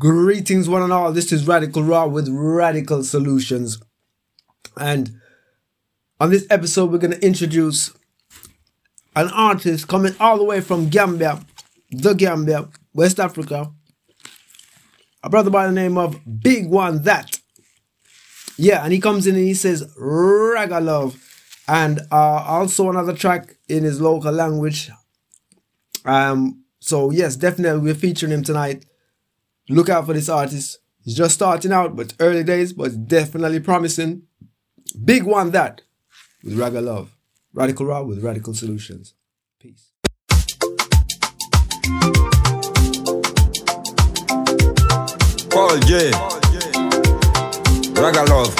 Greetings, one and all. This is Radical Raw with Radical Solutions. And on this episode, we're going to introduce an artist coming all the way from Gambia, the Gambia, West Africa. A brother by the name of Big One That. Yeah, and he comes in and he says Raga Love. And uh, also another track in his local language. Um, so yes, definitely we're featuring him tonight. Look out for this artist. He's just starting out, but early days, but definitely promising. Big one that with Raga Love. Radical Raw with Radical Solutions. Peace. Paul J. Raga Love.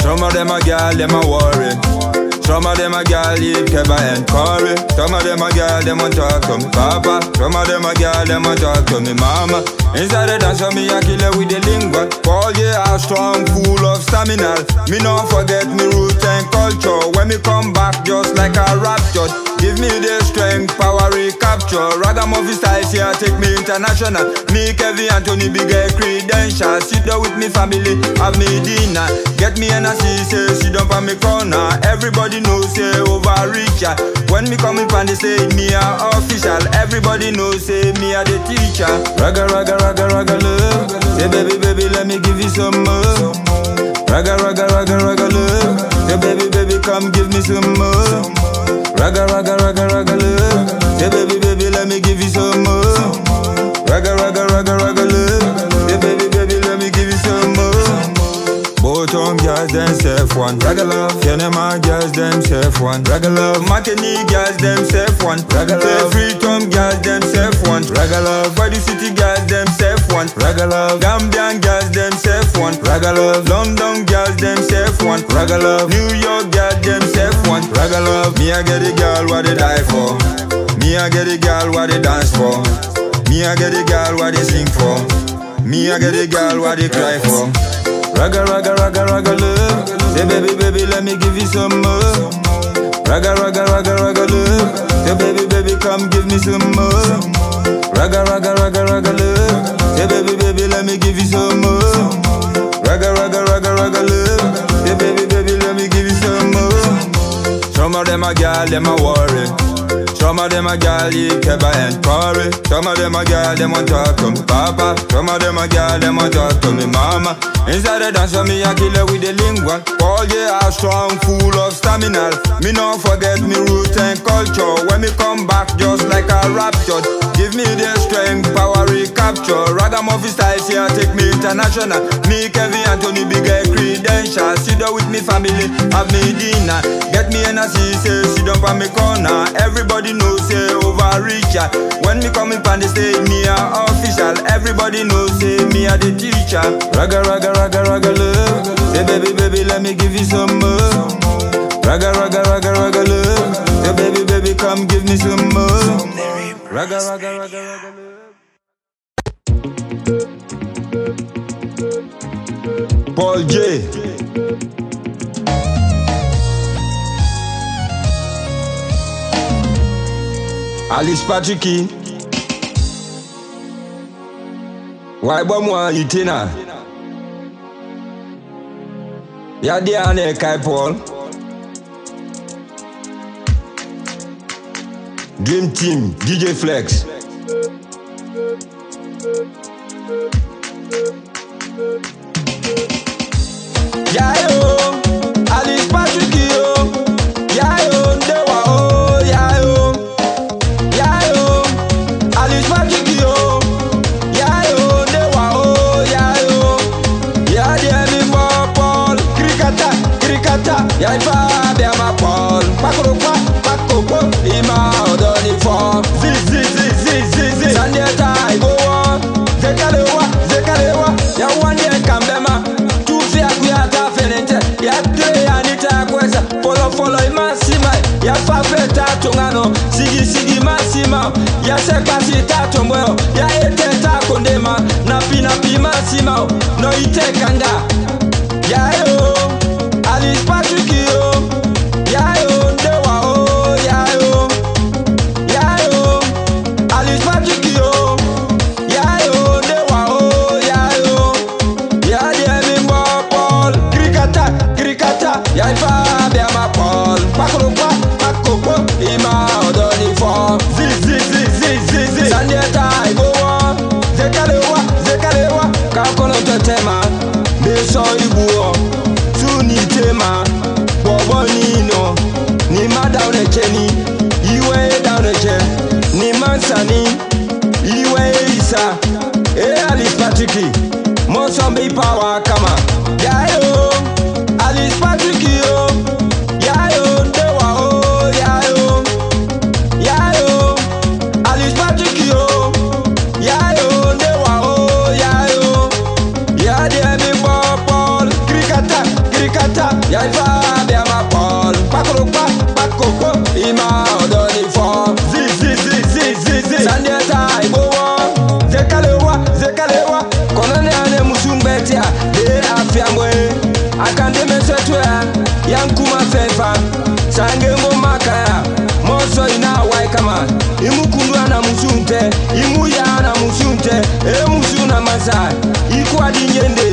Some of them a girl, them a worry. Some of them a girl eat Keba and curry. Some of them a girl, them a talk to me papa. Some of them a girl, them a talk to me mama. Inside the dance, me a killer with the lingua. Paul, yeah, I strong, full of stamina. Me no forget me roots and culture. When me come back, just like a rapture. Give me the strength, power recapture. Ragamuffin style, here take me international. Me, Kevin, Anthony, big credentials. Sit down with me family, have me dinner. Get me see, say, sit down for me corner. Everybody knows, say, overreach. When me come in they say me a official. Everybody knows, say, me a the teacher. Raga, raga, raga, raga, raga love. Say, baby, baby, let me give you some more. Raga, raga, raga, raga, love. Say, baby, baby, come give me some more. Raga, raga, raga, raga, love. Say, baby, baby, let me give you some more. Raga, raga, raga, raga, love. Say, baby, baby, let me give you some more. Both on girls, them self one. Raga love. Kenema girls, them self one. Raga love. Makeni girls, them self one. Raga love. Self one. Raga love. Body City girls, them self one. Raga love. Gambian girls, them self one. Raga love. London girls, them self one. Raga love. New York girls, them self one. Raga love. Me I get the girl what they die for. Me I get the girl what they dance for. Me I get the girl what they sing for. Me I get the girl what they cry for. Raga, raga, raga, raga, love. Say, baby, baby, let me give you some more. Raga, raga, raga, raga, love. Say, baby, baby, come give me some more. Raga, raga, raga, raga, love. Say, baby, baby, let me give you some more. Raga, raga, raga, raga, love. Say, baby, baby, let me give you some more. Some of them a girl, them a worry. Some of them a girl eat keba and curry. Some of them a girl, them want talk to me papa. Some of them a girl, them want talk to me mama. Inside the dance, me a killer with the lingua. Paul, yeah, I strong, full of stamina. Me no forget me roots and culture. When me come back, just like a rapture. Give me the strength, power recapture. Ragamuffin style, here take me international. Me, Kevin, Anthony, with me family, have me dinner. Get me see, say, sit down for me corner. Everybody knows, say, overreach. When me come in and they say, me a official. Everybody knows, say, me a the teacher. Raga, raga, raga, raga, love. Say, baby, baby, let me give you some more. Raga, raga, raga, raga, love. Say, baby, baby, come give me some more. Raga, raga, raga, raga, love. Paul J. Alice Patricky. Why bomwa itina? Ya diane kai Paul. Dream Team, DJ Flex. Yayo, kirikata yaifa biama paul. Pakorokwa pakokwo ima odoni fɔ zizizizizizi sandiɛta igowo zekalewa zekalewa yawandiɛ e kanbɛma tufiakuya ta fenetɛ yatire yanita kwɛsɛ fɔlɔfɔlɔ ima sima. Yafafɛ ta tunganɔ sigisigi ma sima. Yasɛkpasi ta tɔnbɔyɔ yayetɛ ta kondema. Napinapi ma sima. Nɔyitɛ kanga. imansani iwe isa e alipatiki mosombi pawa kama yankumafefa sangengo makaya moso ina waikama imukundwa na musunte imuyana musunte emusu na masa ikwadinyende